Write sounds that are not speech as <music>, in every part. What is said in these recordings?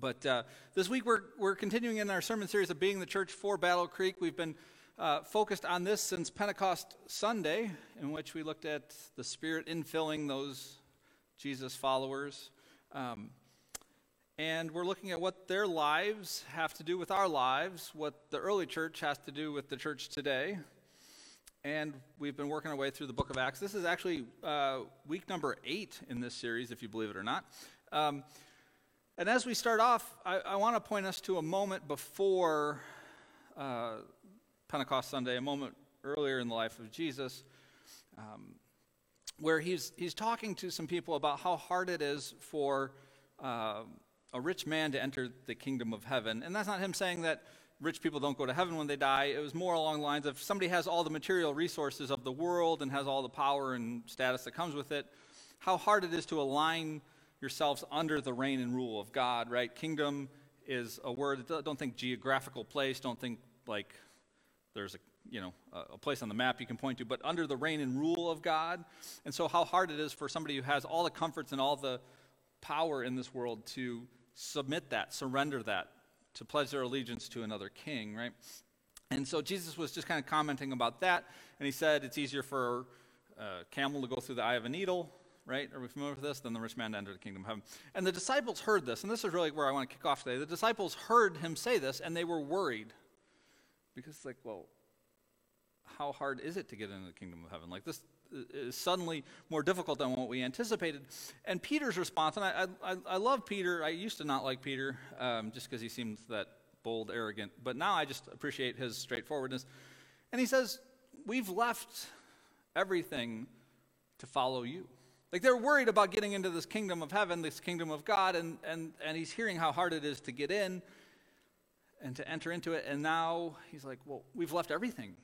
But uh, this week we're, we're continuing in our sermon series of Being the Church for Battle Creek. We've been uh, focused on this since Pentecost Sunday, in which we looked at the Spirit infilling those Jesus followers. Um, and we're looking at what their lives have to do with our lives, what the early church has to do with the church today. And we've been working our way through the book of Acts. This is actually uh, week number eight in this series, if you believe it or not. Um, and as we start off, I, I want to point us to a moment before uh, Pentecost Sunday, a moment earlier in the life of Jesus, um, where he's, he's talking to some people about how hard it is for uh, a rich man to enter the kingdom of heaven. And that's not him saying that rich people don't go to heaven when they die. It was more along the lines of somebody has all the material resources of the world and has all the power and status that comes with it, how hard it is to align yourselves under the reign and rule of God, right? Kingdom is a word, don't think geographical place, don't think like there's a you know a place on the map you can point to but under the reign and rule of god and so how hard it is for somebody who has all the comforts and all the power in this world to submit that surrender that to pledge their allegiance to another king right and so jesus was just kind of commenting about that and he said it's easier for a camel to go through the eye of a needle right? Are we familiar with this? Then the rich man entered the kingdom of heaven. And the disciples heard this, and this is really where I want to kick off today. The disciples heard him say this, and they were worried. Because it's like, well, how hard is it to get into the kingdom of heaven? Like this is suddenly more difficult than what we anticipated. And Peter's response, and I, I, I love Peter. I used to not like Peter um, just because he seemed that bold, arrogant, but now I just appreciate his straightforwardness. And he says, We've left everything to follow you. Like they're worried about getting into this kingdom of heaven, this kingdom of God, and, and, and he's hearing how hard it is to get in and to enter into it. And now he's like, well, we've left everything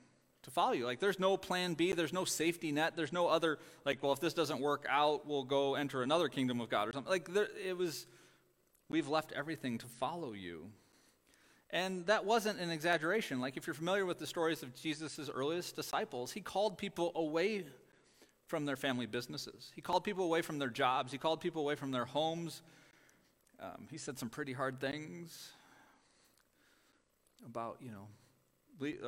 to follow you. Like there's no plan B, there's no safety net, there's no other, like, well, if this doesn't work out, we'll go enter another kingdom of God or something. Like there, it was, we've left everything to follow you. And that wasn't an exaggeration. Like if you're familiar with the stories of Jesus' earliest disciples, he called people away from their family businesses. He called people away from their jobs. He called people away from their homes. Um, he said some pretty hard things about, you know,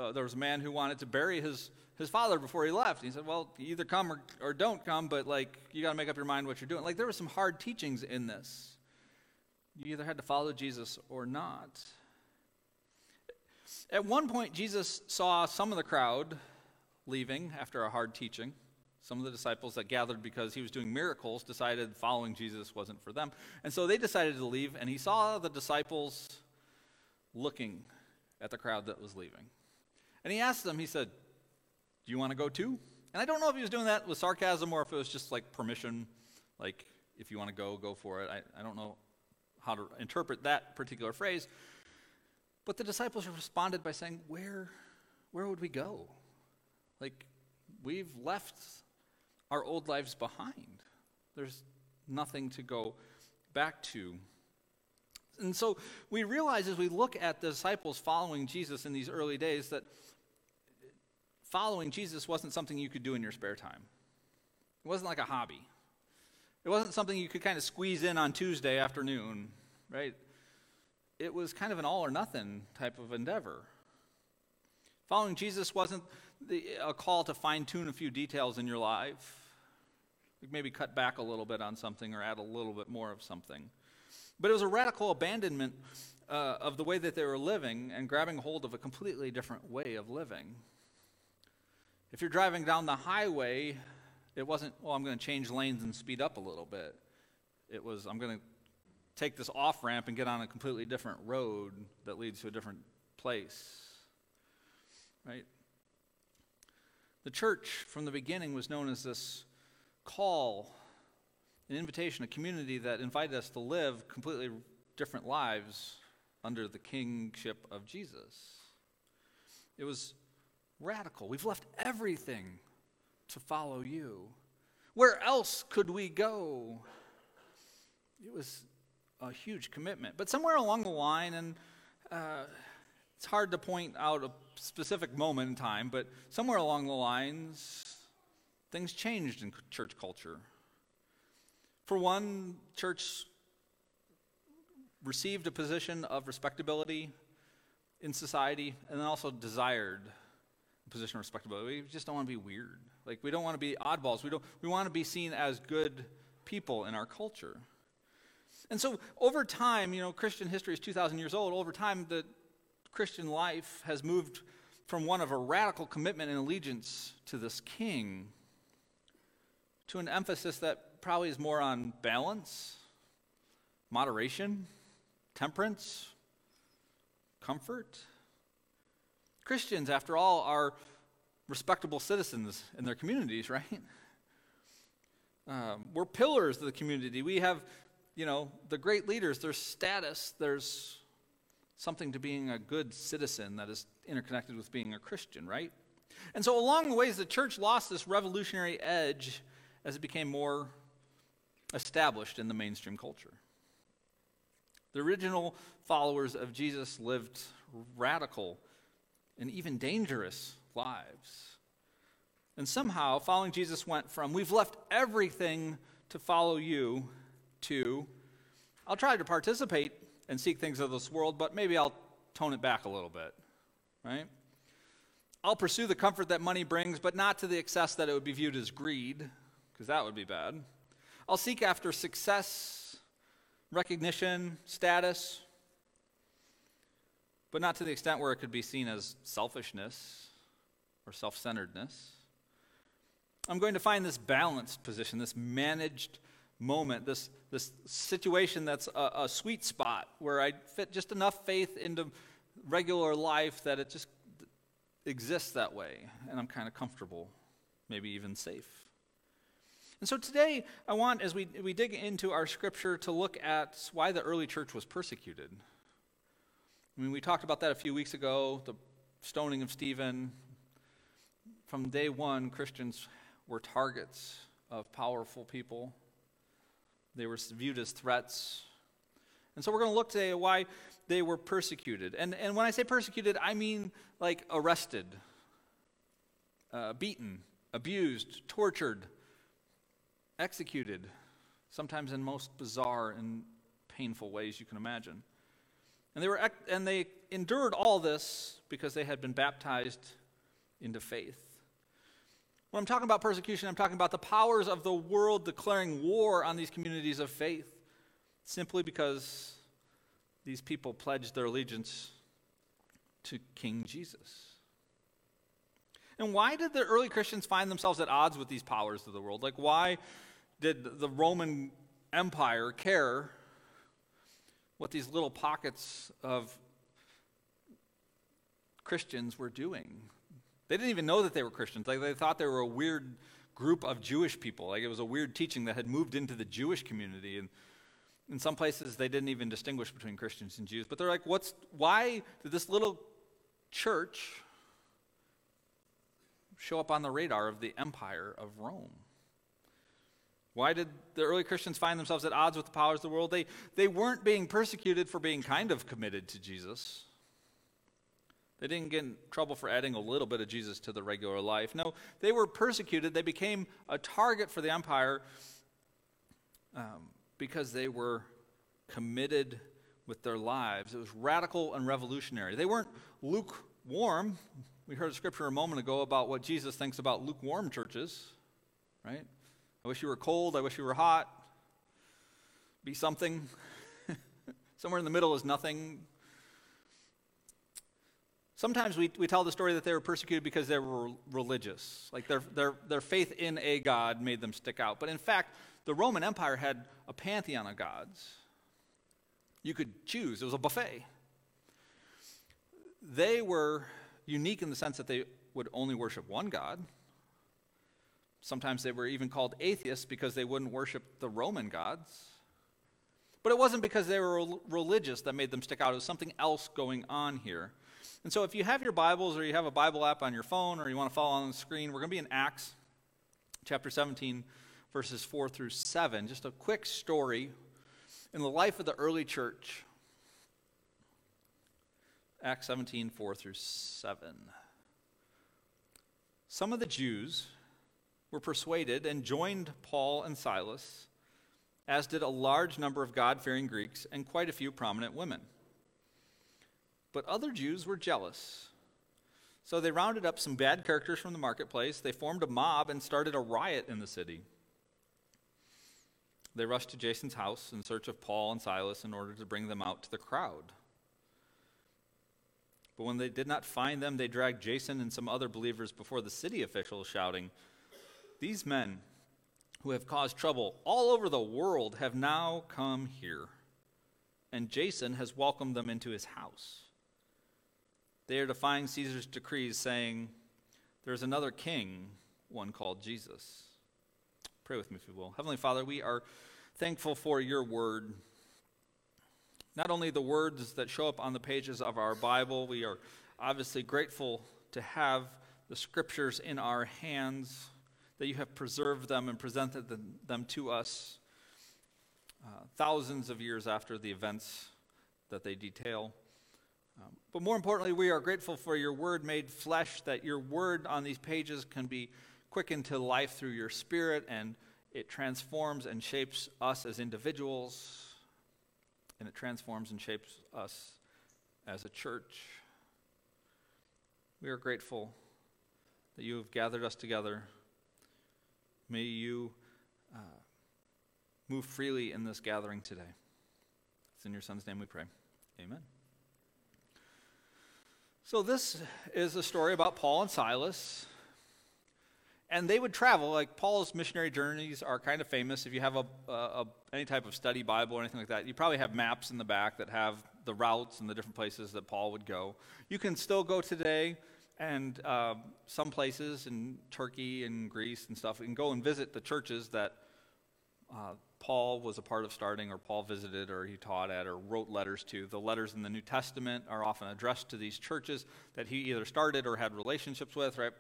uh, there was a man who wanted to bury his, his father before he left. He said, well, you either come or, or don't come, but like, you got to make up your mind what you're doing. Like, there were some hard teachings in this. You either had to follow Jesus or not. At one point, Jesus saw some of the crowd leaving after a hard teaching. Some of the disciples that gathered because he was doing miracles decided following Jesus wasn't for them. And so they decided to leave, and he saw the disciples looking at the crowd that was leaving. And he asked them, he said, Do you want to go too? And I don't know if he was doing that with sarcasm or if it was just like permission, like, if you want to go, go for it. I, I don't know how to interpret that particular phrase. But the disciples responded by saying, Where, where would we go? Like, we've left our old lives behind. There's nothing to go back to. And so we realize as we look at the disciples following Jesus in these early days that following Jesus wasn't something you could do in your spare time. It wasn't like a hobby. It wasn't something you could kind of squeeze in on Tuesday afternoon, right? It was kind of an all or nothing type of endeavor. Following Jesus wasn't the, a call to fine tune a few details in your life. Maybe cut back a little bit on something or add a little bit more of something. But it was a radical abandonment uh, of the way that they were living and grabbing hold of a completely different way of living. If you're driving down the highway, it wasn't, well, I'm going to change lanes and speed up a little bit. It was, I'm going to take this off ramp and get on a completely different road that leads to a different place. Right? The church from the beginning was known as this call, an invitation, a community that invited us to live completely different lives under the kingship of Jesus. It was radical. We've left everything to follow you. Where else could we go? It was a huge commitment. But somewhere along the line, and uh, it's hard to point out a specific moment in time, but somewhere along the lines, things changed in church culture. For one, church received a position of respectability in society and then also desired a position of respectability. We just don't want to be weird. Like we don't want to be oddballs. We don't we want to be seen as good people in our culture. And so over time, you know, Christian history is 2000 years old. Over time the Christian life has moved from one of a radical commitment and allegiance to this king to an emphasis that probably is more on balance, moderation, temperance, comfort. Christians, after all, are respectable citizens in their communities, <laughs> right? Um, we're pillars of the community. We have, you know, the great leaders, there's status, there's something to being a good citizen that is interconnected with being a Christian, right? And so, along the ways, the church lost this revolutionary edge as it became more established in the mainstream culture. The original followers of Jesus lived radical and even dangerous lives. And somehow, following Jesus went from, we've left everything to follow you, to, I'll try to participate and seek things of this world, but maybe I'll tone it back a little bit, right? I'll pursue the comfort that money brings, but not to the excess that it would be viewed as greed, because that would be bad. I'll seek after success, recognition, status, but not to the extent where it could be seen as selfishness or self centeredness. I'm going to find this balanced position, this managed moment, this, this situation that's a, a, sweet spot where I fit just enough faith into regular life that it just exists that way, and I'm kind of comfortable, maybe even safe. And so today, I want, as we, we dig into our scripture, to look at why the early church was persecuted. I mean, we talked about that a few weeks ago, the stoning of Stephen. From day one, Christians were targets of powerful people they were viewed as threats. And so we're going to look today at why they were persecuted. And, and when I say persecuted, I mean like arrested, uh, beaten, abused, tortured, executed, sometimes in most bizarre and painful ways you can imagine. And they, were, and they endured all this because they had been baptized into faith. When I'm talking about persecution, I'm talking about the powers of the world declaring war on these communities of faith simply because these people pledged their allegiance to King Jesus. And why did the early Christians find themselves at odds with these powers of the world? Like, why did the Roman Empire care what these little pockets of Christians were doing? They didn't even know that they were Christians. Like they thought they were a weird group of Jewish people. Like it was a weird teaching that had moved into the Jewish community. And in some places, they didn't even distinguish between Christians and Jews. But they're like, what's, why did this little church show up on the radar of the empire of Rome? Why did the early Christians find themselves at odds with the powers of the world? They, they weren't being persecuted for being kind of committed to Jesus. They didn't get in trouble for adding a little bit of Jesus to the regular life. No, they were persecuted. They became a target for the empire um, because they were committed with their lives. It was radical and revolutionary. They weren't lukewarm. We heard a scripture a moment ago about what Jesus thinks about lukewarm churches, right? I wish you were cold. I wish you were hot. Be something. <laughs> Somewhere in the middle is nothing. Sometimes we, we tell the story that they were persecuted because they were religious. Like their, their, their faith in a God made them stick out. But in fact, the Roman Empire had a pantheon of gods. You could choose, it was a buffet. They were unique in the sense that they would only worship one God. Sometimes they were even called atheists because they wouldn't worship the Roman gods. But it wasn't because they were religious that made them stick out, it was something else going on here. And so, if you have your Bibles or you have a Bible app on your phone or you want to follow on the screen, we're going to be in Acts chapter 17, verses 4 through 7. Just a quick story in the life of the early church. Acts 17, 4 through 7. Some of the Jews were persuaded and joined Paul and Silas as did a large number of God fearing Greeks and quite a few prominent women. But other Jews were jealous. So they rounded up some bad characters from the marketplace. They formed a mob and started a riot in the city. They rushed to Jason's house in search of Paul and Silas in order to bring them out to the crowd. But when they did not find them, they dragged Jason and some other believers before the city officials, shouting, These men who have caused trouble all over the world have now come here, and Jason has welcomed them into his house. They are defying Caesar's decrees, saying, There is another king, one called Jesus. Pray with me, if you will. Heavenly Father, we are thankful for your word not only the words that show up on the pages of our Bible, we are obviously grateful to have the scriptures in our hands, that you have preserved them and presented them to us uh, thousands of years after the events that they detail. Um, but more importantly, we are grateful for your word made flesh, that your word on these pages can be quickened to life through your spirit, and it transforms and shapes us as individuals and it transforms and shapes us as a church. We are grateful that you have gathered us together. May you uh, move freely in this gathering today. It's in your Son's name we pray. Amen. So, this is a story about Paul and Silas. And they would travel like paul's missionary journeys are kind of famous. If you have a, a, a, any type of study bible or anything like that you probably have maps in the back that have the routes and the different places that paul would go. You can still go today and uh, some places in turkey and greece and stuff can go and visit the churches that uh, paul was a part of starting or paul visited or he taught at or wrote letters to the letters in the new testament are often addressed to these churches that he either started or had relationships with right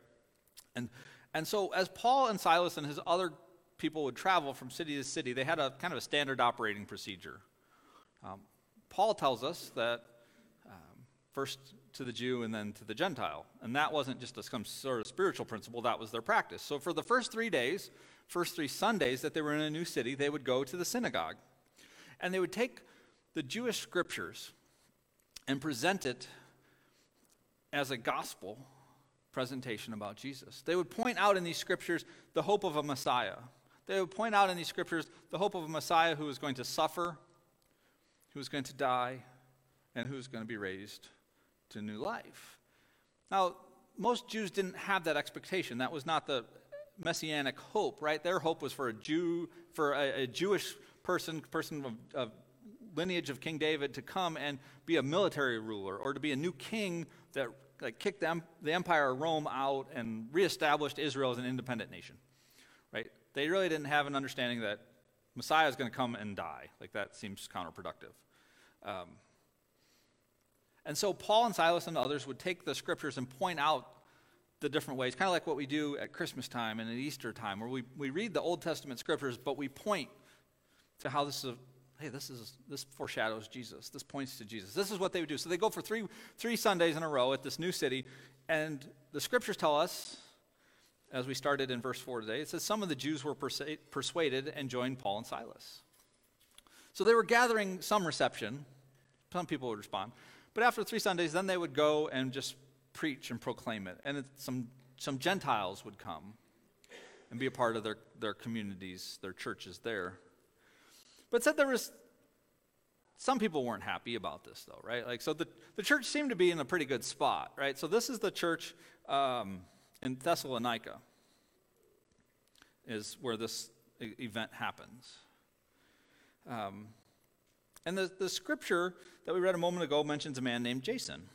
and and so, as Paul and Silas and his other people would travel from city to city, they had a kind of a standard operating procedure. Um, Paul tells us that um, first to the Jew and then to the Gentile. And that wasn't just a, some sort of spiritual principle, that was their practice. So, for the first three days, first three Sundays that they were in a new city, they would go to the synagogue. And they would take the Jewish scriptures and present it as a gospel presentation about Jesus. They would point out in these scriptures the hope of a Messiah. They would point out in these scriptures the hope of a Messiah who was going to suffer, who was going to die, and who was going to be raised to new life. Now, most Jews didn't have that expectation. That was not the messianic hope, right? Their hope was for a Jew, for a, a Jewish person, person of, of lineage of King David to come and be a military ruler or to be a new king that like kicked the, the empire of Rome out and reestablished Israel as an independent nation. Right? They really didn't have an understanding that Messiah is going to come and die. Like that seems counterproductive. Um, and so Paul and Silas and others would take the scriptures and point out the different ways, kind of like what we do at Christmas time and at Easter time, where we, we read the Old Testament scriptures, but we point to how this is hey, this is this foreshadows Jesus. This points to Jesus. This is what they would do. So they go for three three Sundays in a row at this new city, and the scriptures tell us, as we started in verse four today, it says some of the Jews were persuaded and joined Paul and Silas. So they were gathering some reception. Some people would respond, but after three Sundays, then they would go and just preach and proclaim it, and some some Gentiles would come and be a part of their, their communities, their churches there. But said there was some people weren't happy about this though, right? Like so the, the church seemed to be in a pretty good spot, right? So this is the church um, in Thessalonica is where this event happens. Um, and the, the scripture that we read a moment ago mentions a man named Jason.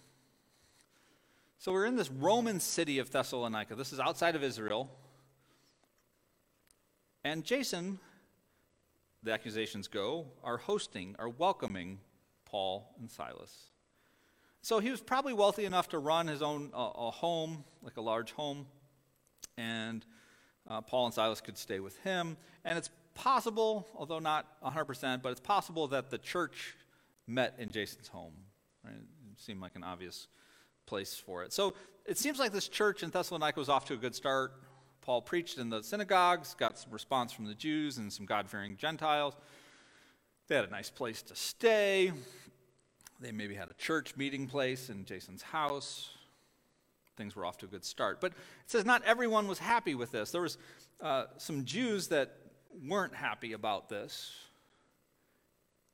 So we're in this Roman city of Thessalonica. This is outside of Israel. And Jason the accusations go, are hosting, are welcoming Paul and Silas. So he was probably wealthy enough to run his own uh, a home, like a large home, and uh, Paul and Silas could stay with him. And it's possible, although not 100%, but it's possible that the church met in Jason's home. Right? It seemed like an obvious place for it. So it seems like this church in Thessalonica was off to a good start. Paul preached in the synagogues, got some response from the Jews and some God fearing Gentiles. They had a nice place to stay. They maybe had a church meeting place in Jason's house. Things were off to a good start. But it says not everyone was happy with this. There was uh, some Jews that weren't happy about this,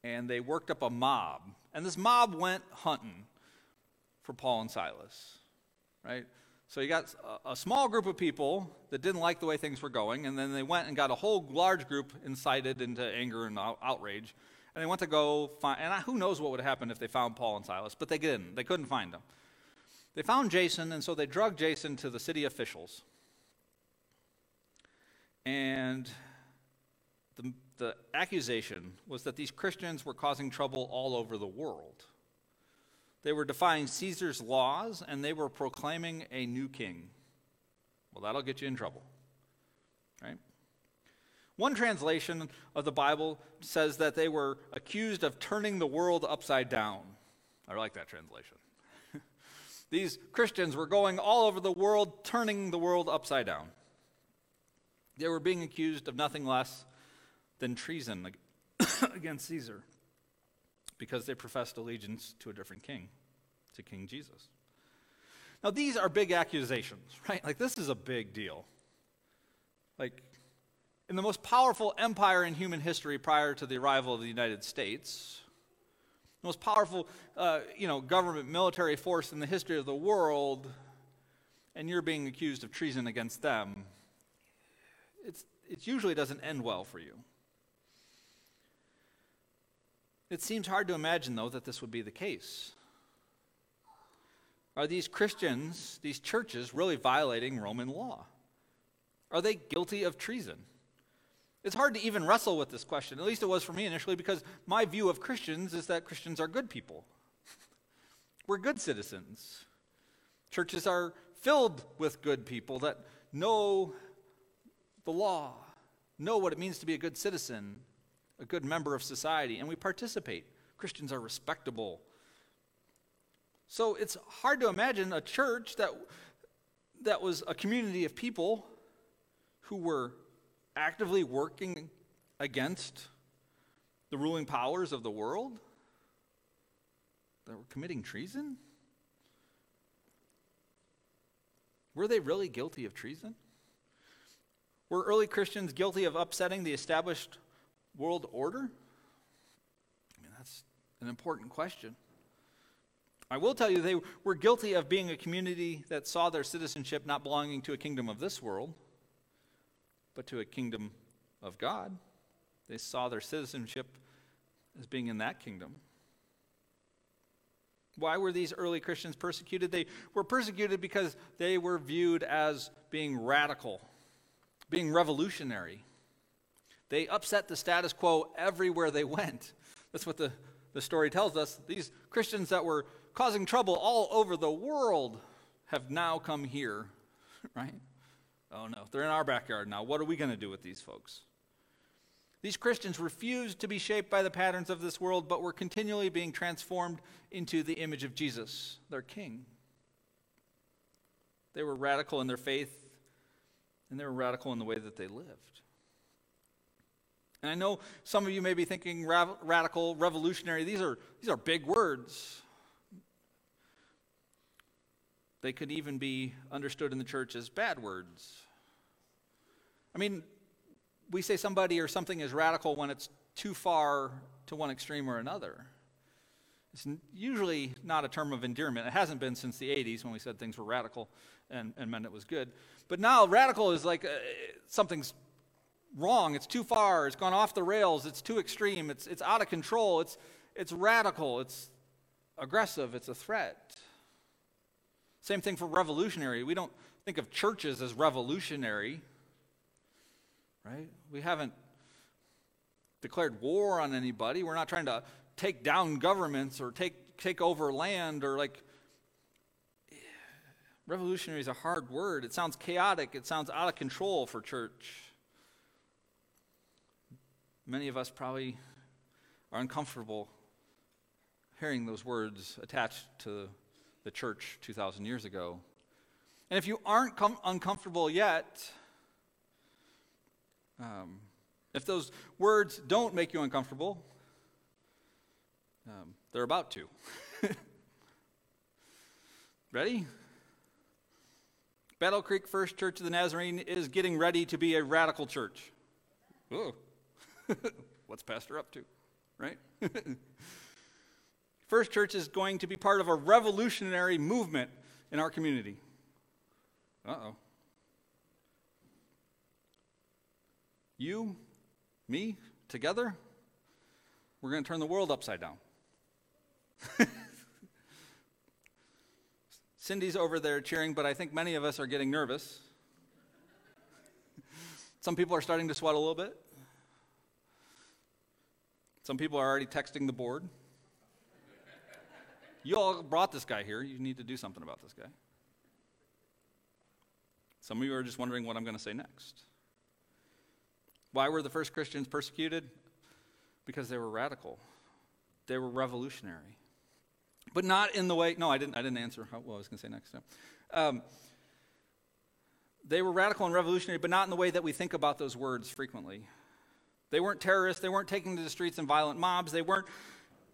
and they worked up a mob. And this mob went hunting for Paul and Silas, right? So you got a, small group of people that didn't like the way things were going, and then they went and got a whole large group incited into anger and out- outrage. And they went to go find, and who knows what would have happened if they found Paul and Silas, but they didn't. They couldn't find them. They found Jason, and so they drugged Jason to the city officials. And the, the accusation was that these Christians were causing trouble all over the world. They were defying Caesar's laws and they were proclaiming a new king. Well, that'll get you in trouble, right? One translation of the Bible says that they were accused of turning the world upside down. I like that translation. <laughs> These Christians were going all over the world, turning the world upside down. They were being accused of nothing less than treason <coughs> against Caesar because they professed allegiance to a different king, to King Jesus. Now, these are big accusations, <laughs> right? Like, this is a big deal. Like, in the most powerful empire in human history prior to the arrival of the United States, the most powerful, uh, you know, government military force in the history of the world, and you're being accused of treason against them, it's, it usually doesn't end well for you. It seems hard to imagine, though, that this would be the case. Are these Christians, these churches, really violating Roman law? Are they guilty of treason? It's hard to even wrestle with this question. At least it was for me initially, because my view of Christians is that Christians are good people. <laughs> We're good citizens. Churches are filled with good people that know the law, know what it means to be a good citizen, a good member of society, and we participate. Christians are respectable. So it's hard to imagine a church that, that was a community of people who were actively working against the ruling powers of the world, that were committing treason. Were they really guilty of treason? Were early Christians guilty of upsetting the established world order? I mean, that's an important question. I will tell you, they were guilty of being a community that saw their citizenship not belonging to a kingdom of this world, but to a kingdom of God. They saw their citizenship as being in that kingdom. Why were these early Christians persecuted? They were persecuted because they were viewed as being radical, being revolutionary. They upset the status quo everywhere they went. That's what the, the story tells us. These Christians that were causing trouble all over the world have now come here, <laughs> right? Oh no, they're in our backyard now. What are we going to do with these folks? These Christians refused to be shaped by the patterns of this world, but were continually being transformed into the image of Jesus, their King. They were radical in their faith, and they were radical in the way that they lived. And I know some of you may be thinking radical, revolutionary. These are, these are big words. They could even be understood in the church as bad words. I mean, we say somebody or something is radical when it's too far to one extreme or another. It's usually not a term of endearment. It hasn't been since the 80s when we said things were radical and, and meant it was good. But now radical is like uh, something's wrong. It's too far. It's gone off the rails. It's too extreme. It's, it's out of control. It's, it's radical. It's aggressive. It's a threat. Same thing for revolutionary. We don't think of churches as revolutionary, right? We haven't declared war on anybody. We're not trying to take down governments or take, take over land or like. Revolutionary is a hard word. It sounds chaotic. It sounds out of control for church. Many of us probably are uncomfortable hearing those words attached to the church 2,000 years ago. And if you aren't com- uncomfortable yet, um, if those words don't make you uncomfortable, Um, they're about to. <laughs> Ready? Battle Creek First Church of the Nazarene is getting ready to be a radical church. Oh, <laughs> what's Pastor up to? Right? <laughs> First Church is going to be part of a revolutionary movement in our community. Uh oh. You, me, together, we're going to turn the world upside down. <laughs> Cindy's over there cheering, but I think many of us are getting nervous. Some people are starting to sweat a little bit. Some people are already texting the board. You all brought this guy here. You need to do something about this guy. Some of you are just wondering what I'm going to say next. Why were the first Christians persecuted? Because they were radical, they were revolutionary. But not in the way, no, I didn't, I didn't answer what I was going to say next. Um, they were radical and revolutionary, but not in the way that we think about those words frequently. They weren't terrorists. They weren't taking to the streets in violent mobs. They weren't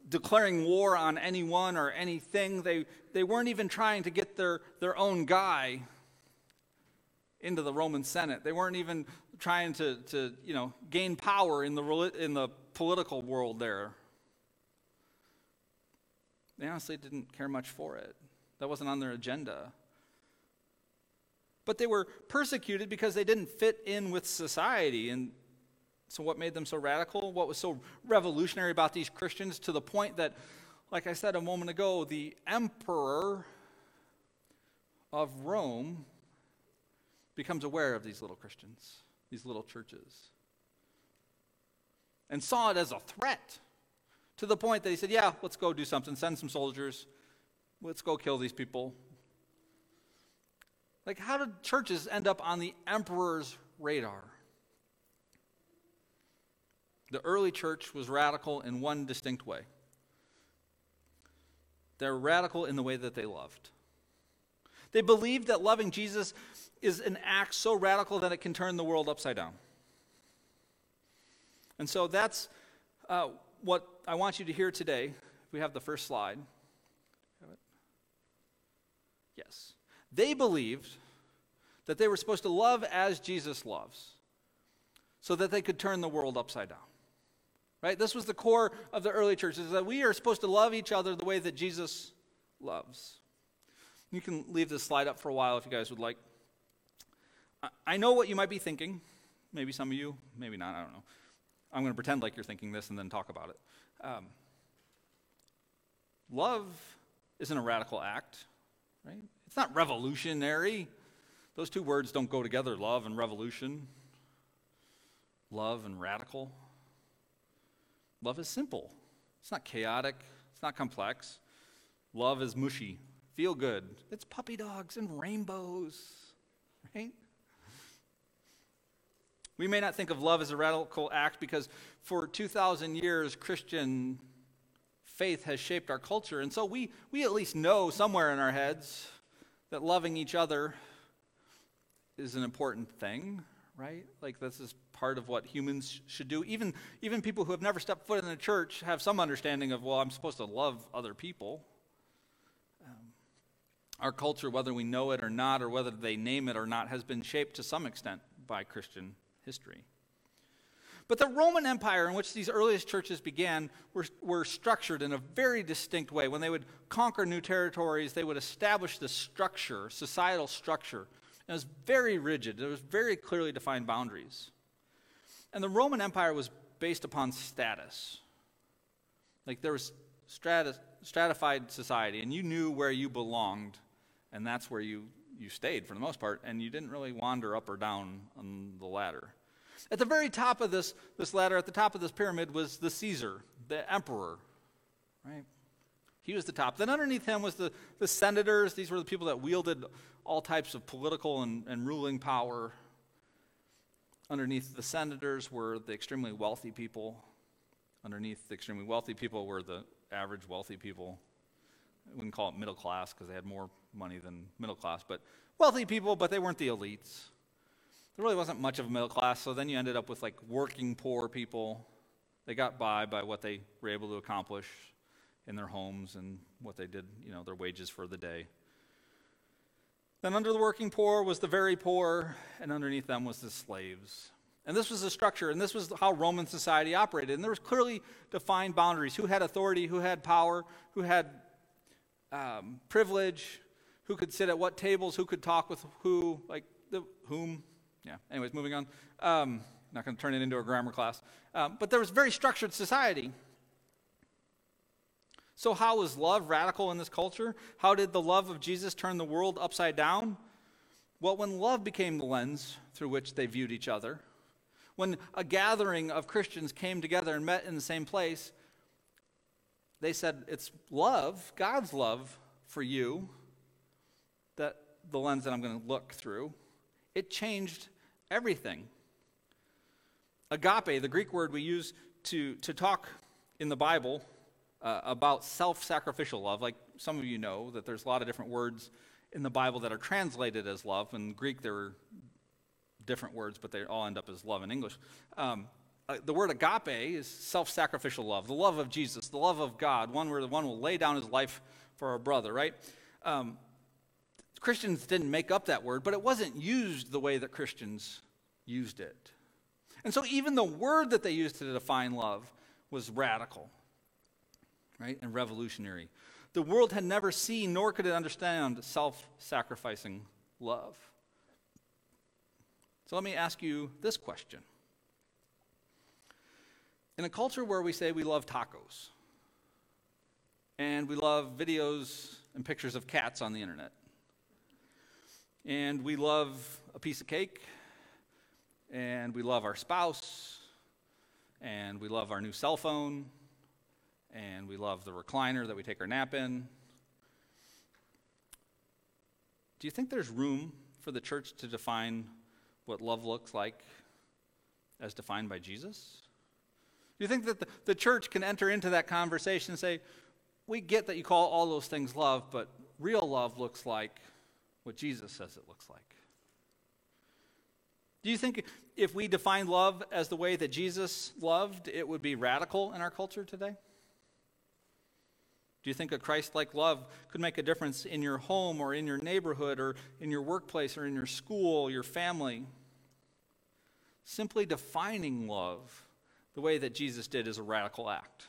declaring war on anyone or anything. They, they weren't even trying to get their, their own guy into the Roman Senate. They weren't even trying to, to you know, gain power in the, in the political world there. They honestly didn't care much for it. That wasn't on their agenda. But they were persecuted because they didn't fit in with society. And so, what made them so radical? What was so revolutionary about these Christians to the point that, like I said a moment ago, the emperor of Rome becomes aware of these little Christians, these little churches, and saw it as a threat to the point that he said, Yeah, let's go do something, send some soldiers, let's go kill these people. Like, how did churches end up on the emperor's radar? The early church was radical in one distinct way. They're radical in the way that they loved. They believed that loving Jesus is an act so radical that it can turn the world upside down. And so that's uh, what I want you to hear today. We have the first slide. Yes. They believed that they were supposed to love as Jesus loves so that they could turn the world upside down. Right? This was the core of the early church is that we are supposed to love each other the way that Jesus loves. You can leave this slide up for a while if you guys would like. I know what you might be thinking. Maybe some of you, maybe not, I don't know. I'm going to pretend like you're thinking this and then talk about it. Um, love isn't a radical act, right? It's not revolutionary. Those two words don't go together love and revolution, love and radical. Love is simple, it's not chaotic, it's not complex. Love is mushy, feel good. It's puppy dogs and rainbows, right? We may not think of love as a radical act because for 2,000 years, Christian faith has shaped our culture. And so we, we at least know somewhere in our heads that loving each other is an important thing, right? Like this is part of what humans should do. Even, even people who have never stepped foot in the church have some understanding of, well, I'm supposed to love other people. Um, our culture, whether we know it or not, or whether they name it or not, has been shaped to some extent by Christian history. But the Roman Empire, in which these earliest churches began, were, were structured in a very distinct way. When they would conquer new territories, they would establish the structure, societal structure. And it was very rigid, there was very clearly defined boundaries. And the Roman Empire was based upon status. Like there was stratified society, and you knew where you belonged, and that's where you you stayed for the most part, and you didn't really wander up or down on the ladder. At the very top of this, this ladder, at the top of this pyramid, was the Caesar, the emperor, right? He was the top. Then underneath him was the, the senators. These were the people that wielded all types of political and, and ruling power. Underneath the senators were the extremely wealthy people. Underneath the extremely wealthy people were the average wealthy people. We wouldn't call it middle class because they had more money than middle class, but wealthy people, but they weren't the elites. There really wasn't much of a middle class, so then you ended up with like working poor people. They got by by what they were able to accomplish. In their homes and what they did, you know, their wages for the day. Then under the working poor was the very poor, and underneath them was the slaves. And this was the structure, and this was how Roman society operated. And there was clearly defined boundaries who had authority, who had power, who had um, privilege, who could sit at what tables, who could talk with who, like the whom. Yeah, anyways, moving on. Um, not going to turn it into a grammar class. Um, but there was very structured society. So, how was love radical in this culture? How did the love of Jesus turn the world upside down? Well, when love became the lens through which they viewed each other, when a gathering of Christians came together and met in the same place, they said, It's love, God's love for you, that the lens that I'm going to look through. It changed everything. Agape, the Greek word we use to, to talk in the Bible uh, about self sacrificial love, like some of you know that there's a lot of different words in the Bible that are translated as love. In Greek, there are different words, but they all end up as love in English. Um, uh, the word agape is self sacrificial love, the love of Jesus, the love of God, one where the one will lay down his life for a brother, right? Um, Christians didn't make up that word, but it wasn't used the way that Christians used it. And so even the word that they used to define love was radical, right, and revolutionary. The world had never seen nor could it understand self sacrificing love. So let me ask you this question. In a culture where we say we love tacos, and we love videos and pictures of cats on the internet, and we love a piece of cake, and we love our spouse, and we love our new cell phone, and we love the recliner that we take our nap in. Do you think there's room for the church to define what love looks like as defined by Jesus? Do you think that the, the church can enter into that conversation and say, we get that you call all those things love, but real love looks like what Jesus says it looks like? Do you think if we define love as the way that Jesus loved, it would be radical in our culture today? Do you think a Christ like love could make a difference in your home or in your neighborhood or in your workplace or in your school, your family? Simply defining love the way that Jesus did is a radical act.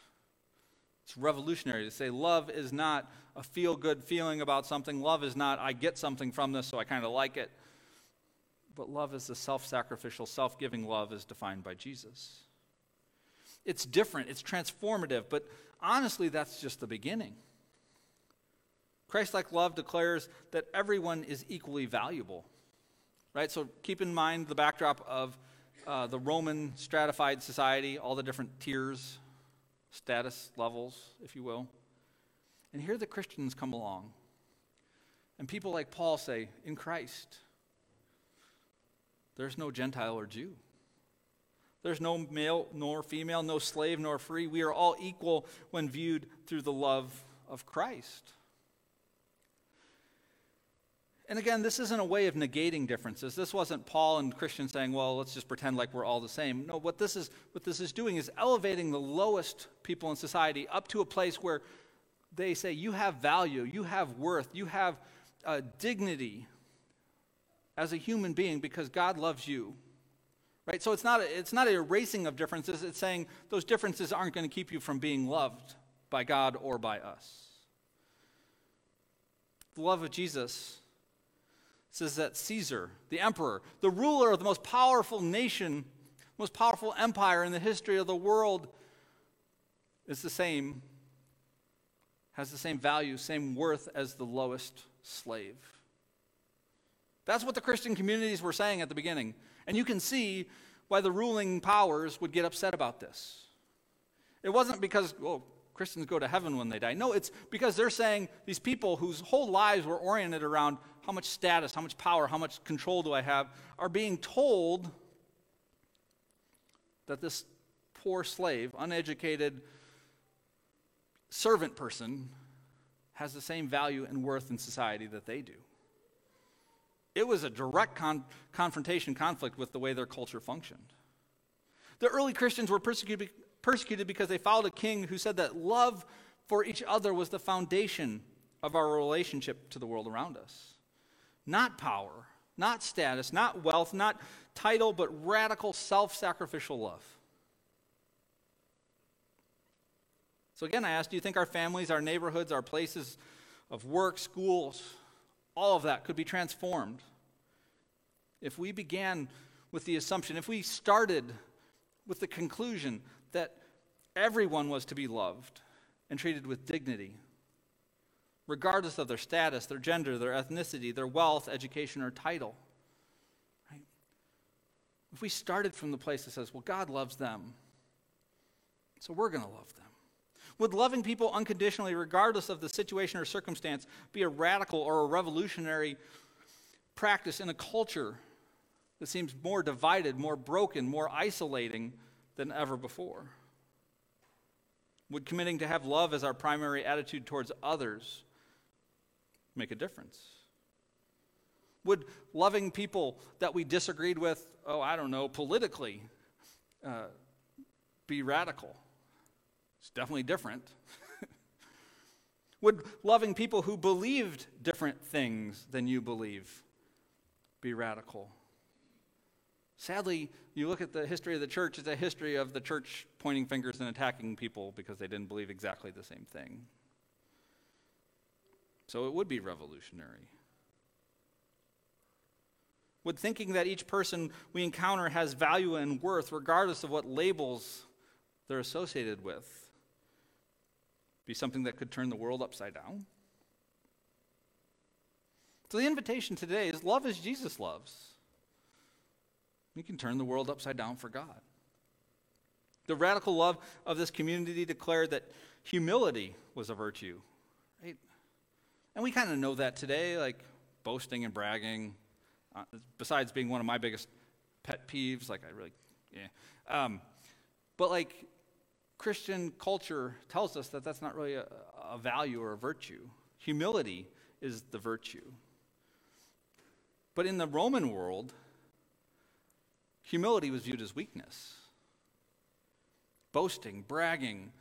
It's revolutionary to say love is not a feel good feeling about something. Love is not, I get something from this, so I kind of like it but love is the self sacrificial, self giving love as defined by Jesus. It's different, it's transformative, but honestly, that's just the beginning. Christ like love declares that everyone is equally valuable. Right? So keep in mind the backdrop of uh, the Roman stratified society, all the different tiers, status levels, if you will. And here the Christians come along. And people like Paul say, in Christ, there's no Gentile or Jew. There's no male nor female, no slave nor free. We are all equal when viewed through the love of Christ. And again, this isn't a way of negating differences. This wasn't Paul and Christians saying, well, let's just pretend like we're all the same. No, what this is, what this is doing is elevating the lowest people in society up to a place where they say, you have value, you have worth, you have uh, dignity, as a human being because God loves you. Right? So it's not a, it's not a erasing of differences, it's saying those differences aren't going to keep you from being loved by God or by us. The love of Jesus says that Caesar, the emperor, the ruler of the most powerful nation, most powerful empire in the history of the world, is the same, has the same value, same worth as the lowest slave. That's what the Christian communities were saying at the beginning. And you can see why the ruling powers would get upset about this. It wasn't because, well, Christians go to heaven when they die. No, it's because they're saying these people whose whole lives were oriented around how much status, how much power, how much control do I have, are being told that this poor slave, uneducated servant person, has the same value and worth in society that they do. It was a direct con- confrontation, conflict with the way their culture functioned. The early Christians were persecuted, persecuted because they followed a king who said that love for each other was the foundation of our relationship to the world around us. Not power, not status, not wealth, not title, but radical self sacrificial love. So, again, I ask do you think our families, our neighborhoods, our places of work, schools, all of that could be transformed if we began with the assumption, if we started with the conclusion that everyone was to be loved and treated with dignity, regardless of their status, their gender, their ethnicity, their wealth, education, or title. Right? If we started from the place that says, well, God loves them, so we're going to love them. Would loving people unconditionally, regardless of the situation or circumstance, be a radical or a revolutionary practice in a culture that seems more divided, more broken, more isolating than ever before? Would committing to have love as our primary attitude towards others make a difference? Would loving people that we disagreed with, oh, I don't know, politically, uh, be radical? It's definitely different. <laughs> Would loving people who believed different things than you believe be radical? Sadly, you look at the history of the church, it's a history of the church pointing fingers and attacking people because they didn't believe exactly the same thing. So it would be revolutionary. Would thinking that each person we encounter has value and worth, regardless of what labels they're associated with, be something that could turn the world upside down? So the invitation today is love as Jesus loves. We can turn the world upside down for God. The radical love of this community declared that humility was a virtue. Right? And we kind of know that today, like boasting and bragging, uh, besides being one of my biggest pet peeves, like I really, yeah. Um, but like Christian culture tells us that that's not really a, a value or a virtue. Humility is the virtue. But in the Roman world, humility was viewed as weakness. Boasting, bragging,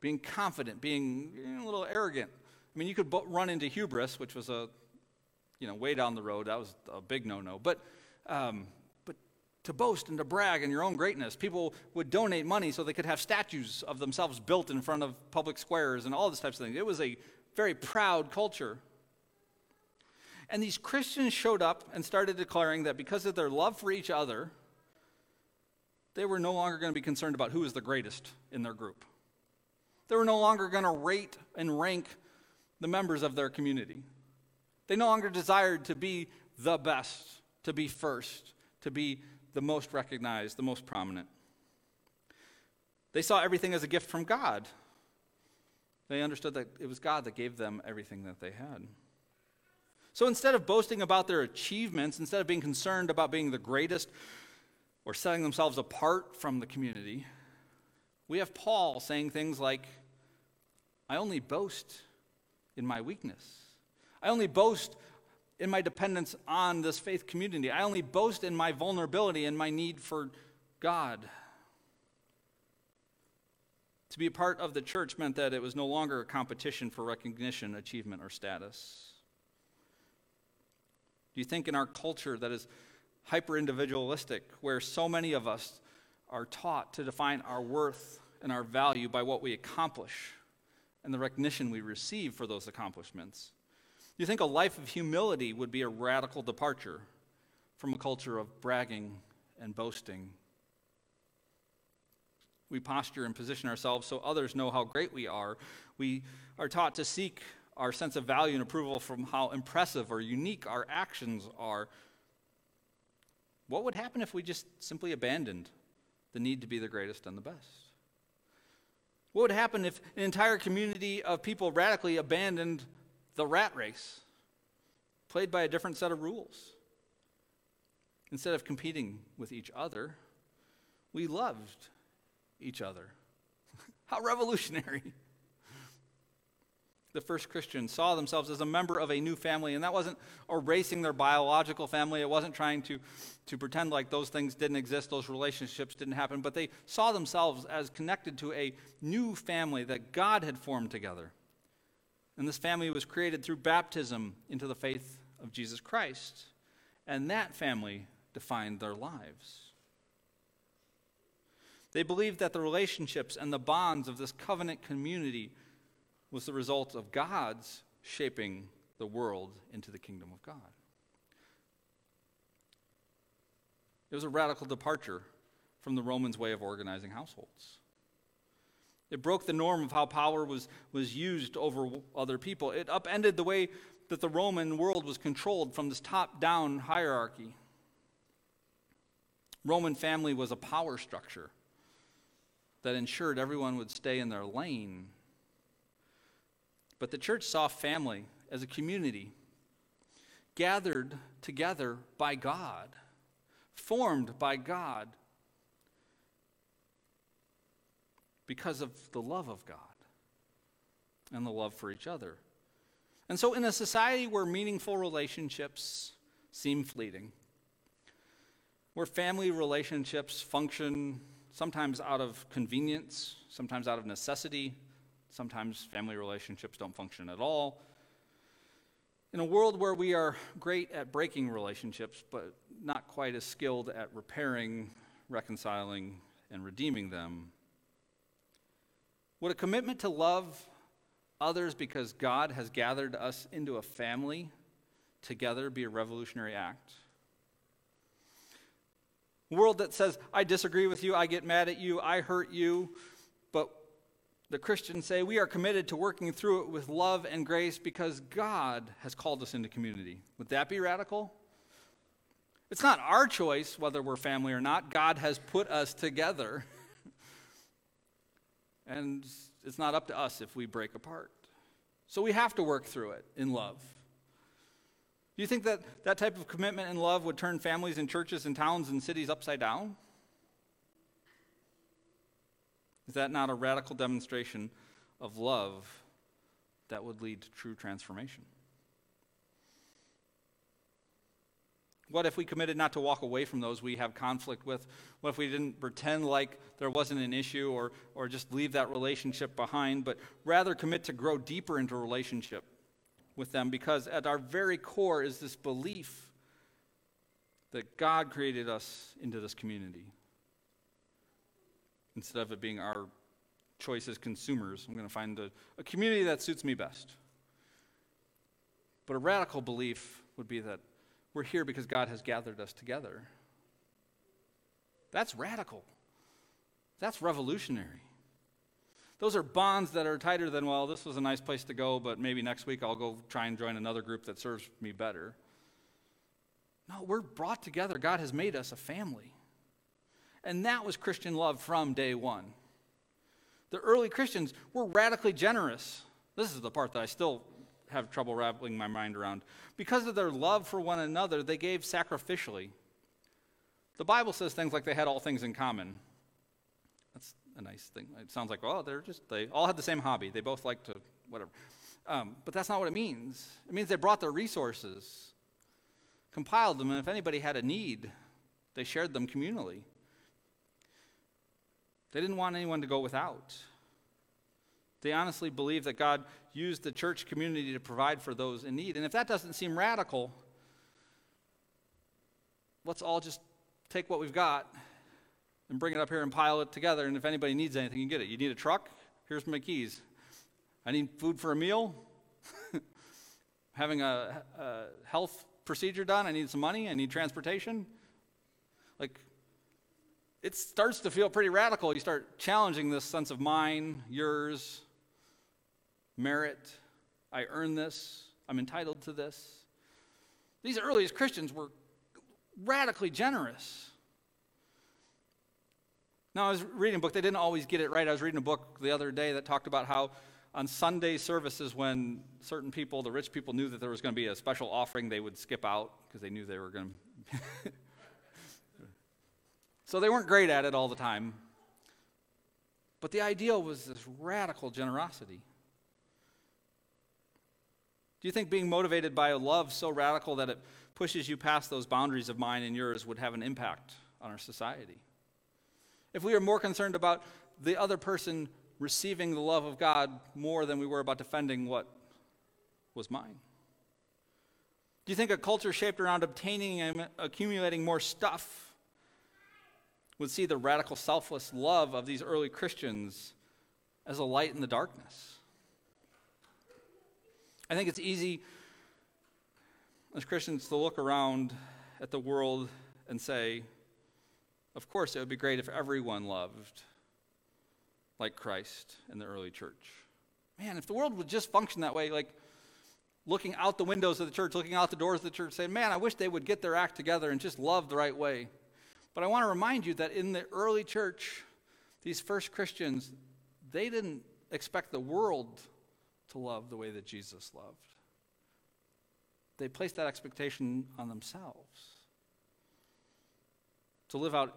being confident, being a little arrogant. I mean, you could run into hubris, which was a, you know, way down the road. That was a big no-no. But um, to boast and to brag in your own greatness. People would donate money so they could have statues of themselves built in front of public squares and all these types of things. It was a very proud culture. And these Christians showed up and started declaring that because of their love for each other, they were no longer going to be concerned about who was the greatest in their group. They were no longer going to rate and rank the members of their community. They no longer desired to be the best, to be first, to be the most recognized, the most prominent. They saw everything as a gift from God. They understood that it was God that gave them everything that they had. So instead of boasting about their achievements, instead of being concerned about being the greatest or setting themselves apart from the community, we have Paul saying things like, I only boast in my weakness. I only boast in my dependence on this faith community. I only boast in my vulnerability and my need for God. To be a part of the church meant that it was no longer a competition for recognition, achievement, or status. Do you think in our culture that is hyper individualistic, where so many of us are taught to define our worth and our value by what we accomplish and the recognition we receive for those accomplishments? You think a life of humility would be a radical departure from a culture of bragging and boasting? We posture and position ourselves so others know how great we are. We are taught to seek our sense of value and approval from how impressive or unique our actions are. What would happen if we just simply abandoned the need to be the greatest and the best? What would happen if an entire community of people radically abandoned the rat race, played by a different set of rules. Instead of competing with each other, we loved each other. <laughs> How revolutionary! the first Christians saw themselves as a member of a new family, and that wasn't erasing their biological family. It wasn't trying to, to pretend like those things didn't exist, those relationships didn't happen, but they saw themselves as connected to a new family that God had formed together. And this family was created through baptism into the faith of Jesus Christ. And that family defined their lives. They believed that the relationships and the bonds of this covenant community was the result of God's shaping the world into the kingdom of God. It was a radical departure from the Romans' way of organizing households. It broke the norm of how power was, was used over other people. It upended the way that the Roman world was controlled from this top down hierarchy. Roman family was a power structure that ensured everyone would stay in their lane but the church saw family as a community gathered together by God, formed by God because of the love of God and the love for each other. And so, in a society where meaningful relationships seem fleeting, where family relationships function sometimes out of convenience, sometimes out of necessity, Sometimes family relationships don't function at all. In a world where we are great at breaking relationships, but not quite as skilled at repairing, reconciling, and redeeming them, would a commitment to love others because God has gathered us into a family together be a revolutionary act? World that says, I disagree with you, I get mad at you, I hurt you, but the Christians say we are committed to working through it with love and grace because God has called us into community. Would that be radical? It's not our choice whether we're family or not. God has put us together. <laughs> and it's not up to us if we break apart. So we have to work through it in love. Do you think that that type of commitment and love would turn families and churches and towns and cities upside down? Is that not a radical demonstration of love that would lead to true transformation? What if we committed not to walk away from those we have conflict with? What if we didn't pretend like there wasn't an issue or, or just leave that relationship behind, but rather commit to grow deeper into a relationship with them? Because at our very core is this belief that God created us into this community instead of it being our choice as consumers. I'm going to find a, a community that suits me best. But a radical belief would be that we're here because God has gathered us together. That's radical. That's revolutionary. Those are bonds that are tighter than, well, this was a nice place to go, but maybe next week I'll go try and join another group that serves me better. No, we're brought together. God has made us a family. And that was Christian love from day one. The early Christians were radically generous. This is the part that I still have trouble wrapping my mind around. Because of their love for one another, they gave sacrificially. The Bible says things like they had all things in common. That's a nice thing. It sounds like, well, they're just, they all had the same hobby. They both like to, whatever. Um, but that's not what it means. It means they brought their resources, compiled them, and if anybody had a need, they shared them communally. They didn't want anyone to go without. They honestly believed that God used the church community to provide for those in need. And if that doesn't seem radical, let's all just take what we've got and bring it up here and pile it together. And if anybody needs anything, you get it. You need a truck? Here's my keys. I need food for a meal. <laughs> Having a, a health procedure done. I need some money. I need transportation. Like, it starts to feel pretty radical. You start challenging this sense of mine, yours, merit. I earn this. I'm entitled to this. These earliest Christians were radically generous. Now, I was reading a book, they didn't always get it right. I was reading a book the other day that talked about how on Sunday services, when certain people, the rich people, knew that there was going to be a special offering, they would skip out because they knew they were going <laughs> to So they weren't great at it all the time. But the ideal was this radical generosity. Do you think being motivated by a love so radical that it pushes you past those boundaries of mine and yours would have an impact on our society? If we were more concerned about the other person receiving the love of God more than we were about defending what was mine? Do you think a culture shaped around obtaining and accumulating more stuff would see the radical, selfless love of these early Christians as a light in the darkness? I think it's easy as Christians to look around at the world and say, of course, it would be great if everyone loved like Christ in the early church. Man, if the world would just function that way, like looking out the windows of the church, looking out the doors of the church, saying, man, I wish they would get their act together and just love the right way. But I want to remind you that in the early church, these first Christians, they didn't expect the world to love the way that Jesus loved. They placed that expectation on themselves to live out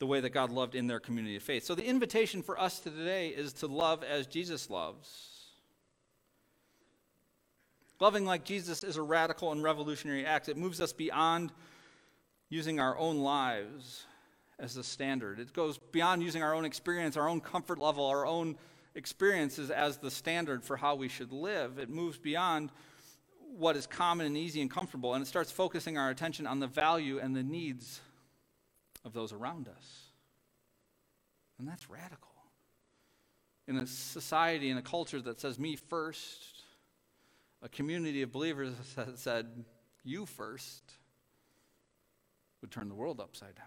the way that God loved in their community of faith. So the invitation for us today is to love as Jesus loves. Loving like Jesus is a radical and revolutionary act. It moves us beyond using our own lives as the standard. It goes beyond using our own experience, our own comfort level, our own experiences as the standard for how we should live. It moves beyond what is common and easy and comfortable, and it starts focusing our attention on the value and the needs of those around us. And that's radical. In a society, in a culture that says me first, a community of believers <laughs> that said you first, would turn the world upside down.